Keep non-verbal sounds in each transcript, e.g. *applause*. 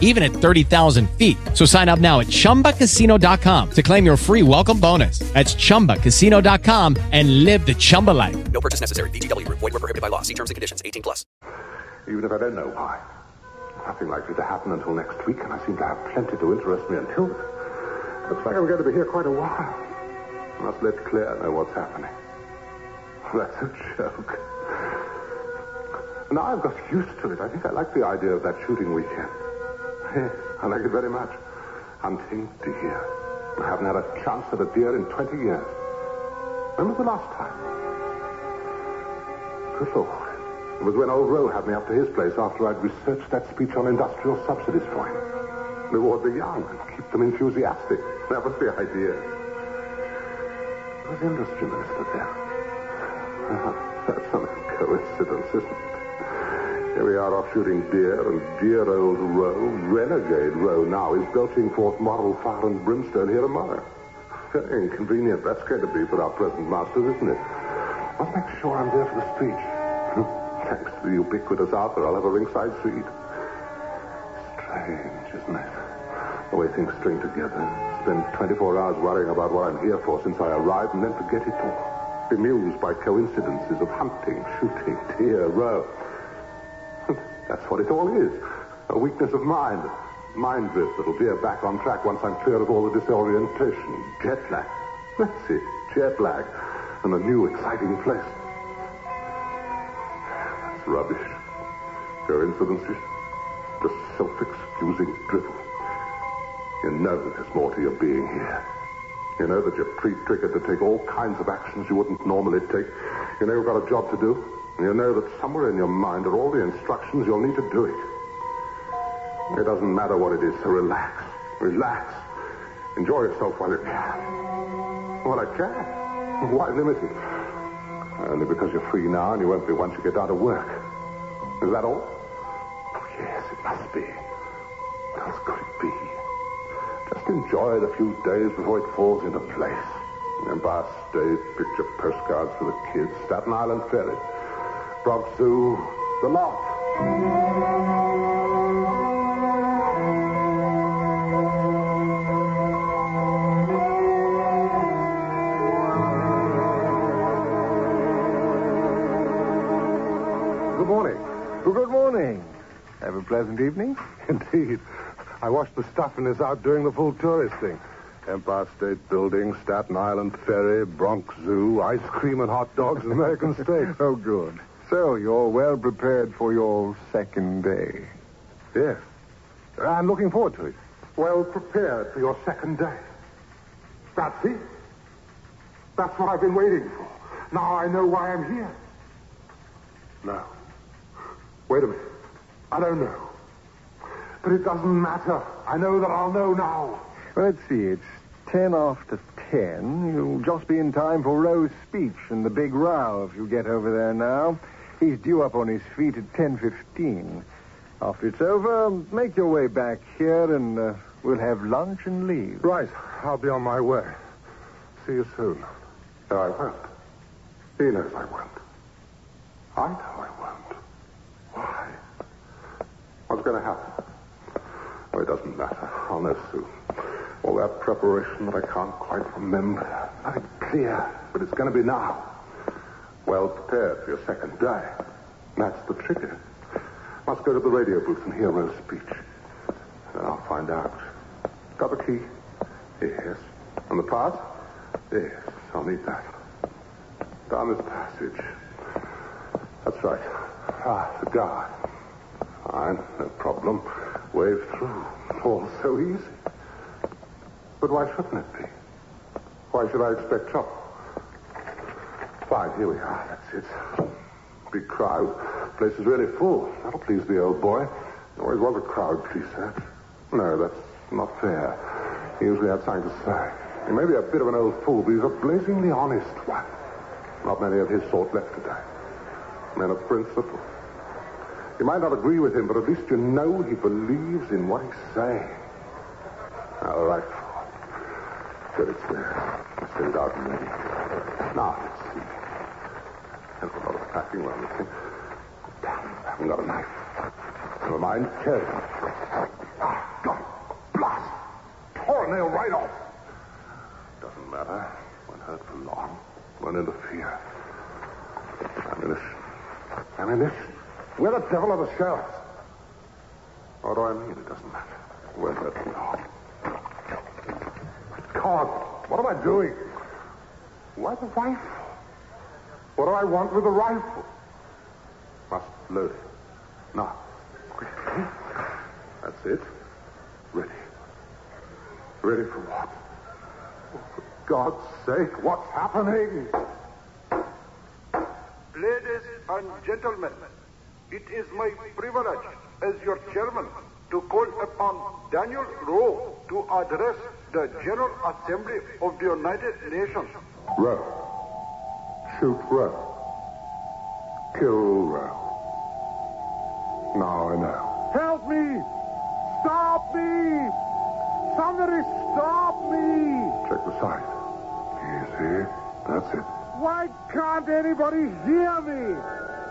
even at 30,000 feet. So sign up now at chumbacasino.com to claim your free welcome bonus. That's chumbacasino.com and live the Chumba life. No purchase necessary. VGW Group. Void were prohibited by law. See terms and conditions. 18 plus. Even if I don't know why. Nothing likely to happen until next week, and I seem to have plenty to interest me until then. Looks like I'm going to be here quite a while. Must let Claire know what's happening. That's a joke. Now I've got used to it. I think I like the idea of that shooting weekend. *laughs* I like it very much. Hunting deer. I haven't had a chance at a deer in 20 years. When was the last time? Good Lord. It was when old Rowe had me up to his place after I'd researched that speech on industrial subsidies for him. Reward the young and keep them enthusiastic. That was the idea. He was industry minister then. *laughs* That's a coincidence, isn't it? Here we are off shooting deer, and dear old Rowe, renegade Rowe now, is belching forth moral fire and brimstone here tomorrow. Very inconvenient that's going to be for our present masters, isn't it? I'll make sure I'm there for the speech. *laughs* Thanks to the ubiquitous Arthur, I'll have a ringside seat. Strange, isn't it? The way things string together. Spend 24 hours worrying about what I'm here for since I arrived and then forget it all. Bemused by coincidences of hunting, shooting, deer, row. That's what it all is. A weakness of mind. Mind drift that'll veer back on track once I'm clear of all the disorientation. Jet lag. That's it. Jet lag. And a new exciting place. That's rubbish. Coincidences. Just self-excusing drivel. You know there's more to your being here. You know that you're pre-triggered to take all kinds of actions you wouldn't normally take. You know you've got a job to do. You know that somewhere in your mind are all the instructions you'll need to do it. It doesn't matter what it is, so relax. Relax. Enjoy yourself while you can. While I can? Why limit it? Only because you're free now and you won't be once you get out of work. Is that all? Oh, yes, it must be. What else could it be? Just enjoy the few days before it falls into place. Empire State, picture postcards for the kids, Staten Island Ferry, Bronx Zoo, the lot. Good morning. Good morning. Have a pleasant evening? *laughs* Indeed. I washed the stuffiness out during the full tourist thing. Empire State Building, Staten Island Ferry, Bronx Zoo, ice cream and hot dogs American *laughs* steaks. Oh, good. So you're well prepared for your second day. Yes. I'm looking forward to it. Well prepared for your second day. That's it. That's what I've been waiting for. Now I know why I'm here. No. Wait a minute. I don't know. But it doesn't matter. I know that I'll know now. Well, let's see. It's ten after ten. You'll just be in time for Rowe's speech and the big row if you get over there now. He's due up on his feet at ten fifteen. After it's over, make your way back here and uh, we'll have lunch and leave. Right. I'll be on my way. See you soon. No, I won't. He knows I won't. I know I won't. Why? What's going to happen? Oh, it doesn't matter. I'll know soon. All that preparation that I can't quite remember. Nothing clear, but it's going to be now. Well prepared for your second day. That's the trigger. Must go to the radio booth and hear Rowe's speech. I'll find out. Got the key? Yes. And the pass? Yes, I'll need that. Down this passage. That's right. Ah, the guard. Fine, no problem. Wave through. All so easy. But why shouldn't it be? Why should I expect trouble? Fine, here we are. That's it. Big crowd. Place is really full. That'll please the old boy. Always was a crowd pleaser. No, that's not fair. He usually had something to say. He may be a bit of an old fool, but he's a blazingly honest one. Not many of his sort left today. Men of principle. You might not agree with him, but at least you know he believes in what he's saying. All right. Good, it's there. It out and ready. Now, let's see. I haven't got a knife. Never mind. Carry on. Ah, it. Blast. Tore a nail right off. Doesn't matter. Won't hurt for long. Won't interfere. Ammunition. Ammunition. Where the devil are the shells? What do I mean? It doesn't matter. Hurt for long. God, what am I doing? Why the rifle? What do I want with a rifle? Must load it. Now, quickly. Eh? That's it. Ready. Ready for what? Oh, for God's sake, what's happening? Ladies and gentlemen, it is my privilege as your chairman to call upon Daniel Rowe to address the General Assembly of the United Nations. Rowe. Shoot. Kill Rowe. Now I know. Help me! Stop me! Somebody stop me! Check the sight. Easy. That's it. Why can't anybody hear me?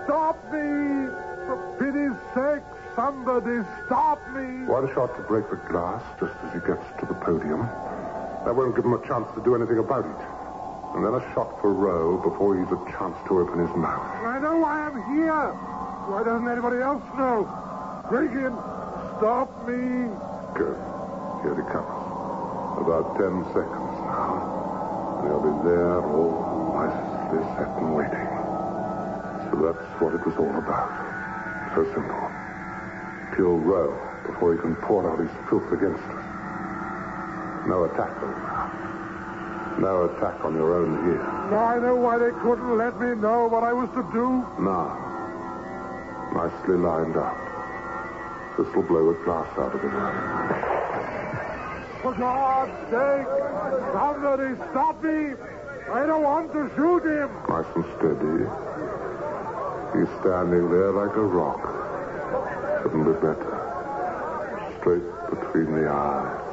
Stop me! For pity's sake, somebody stop me! One shot to break the glass just as he gets to the podium. That won't give him a chance to do anything about it. And then a shot for Rowe before he's a chance to open his mouth. I know why I'm here. Why doesn't anybody else know? Break in. Stop me. Good. Here he comes. About ten seconds now. And he'll be there all nicely set and waiting. So that's what it was all about. So simple. Kill Rowe before he can pour out his filth against us. No attack on him. No attack on your own here. Now I know why they couldn't let me know what I was to do. Now, nicely lined up. This'll blow a glass out of the room. For God's sake, somebody stop me. I don't want to shoot him. Nice and steady. He's standing there like a rock. Couldn't be better. Straight between the eyes.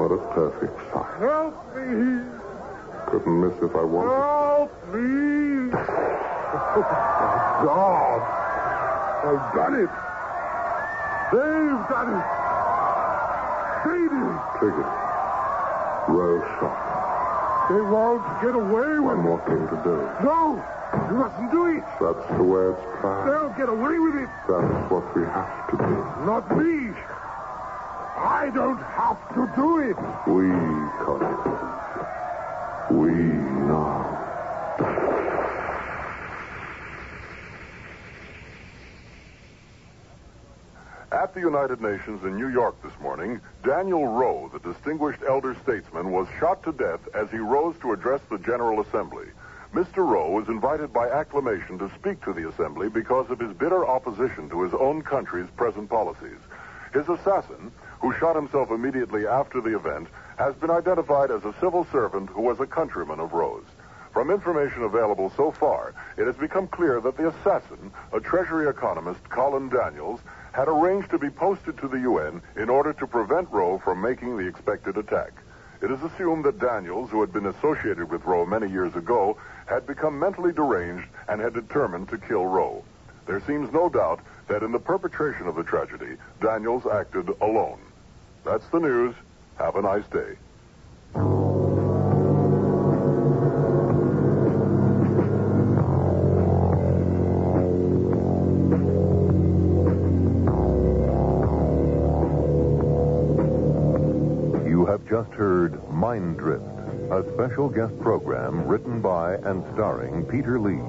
What a perfect sight. Help me. Couldn't miss if I wanted. Help me. oh, *laughs* God. I've done it. They've done it. They did. Triggered. Rowe shot. They won't get away with One it. more thing to do. No, you mustn't do it. That's the way it's planned. They'll get away with it. That's what we have to do. Not me. I don't have to do it. We, Connie. We know. At the United Nations in New York this morning, Daniel Rowe, the distinguished elder statesman, was shot to death as he rose to address the General Assembly. Mr. Rowe was invited by acclamation to speak to the Assembly because of his bitter opposition to his own country's present policies. His assassin, who shot himself immediately after the event, has been identified as a civil servant who was a countryman of Rowe's. From information available so far, it has become clear that the assassin, a Treasury economist, Colin Daniels, had arranged to be posted to the UN in order to prevent Rowe from making the expected attack. It is assumed that Daniels, who had been associated with Rowe many years ago, had become mentally deranged and had determined to kill Rowe. There seems no doubt that in the perpetration of the tragedy, Daniels acted alone. That's the news. Have a nice day. You have just heard Mind Drift, a special guest program written by and starring Peter Lee.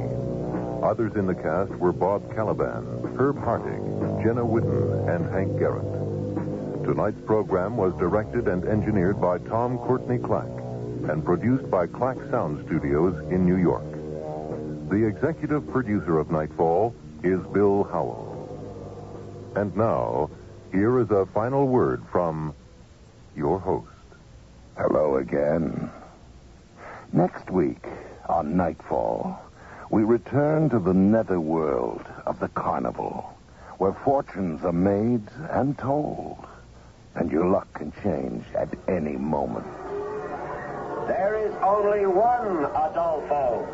Others in the cast were Bob Kaliban, Herb Hartig, Jenna Whitten, and Hank Garrett. Tonight's program was directed and engineered by Tom Courtney Clack and produced by Clack Sound Studios in New York. The executive producer of Nightfall is Bill Howell. And now, here is a final word from your host. Hello again. Next week on Nightfall, we return to the netherworld of the carnival, where fortunes are made and told, and your luck can change at any moment. There is only one Adolfo.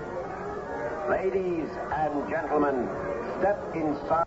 Ladies and gentlemen, step inside.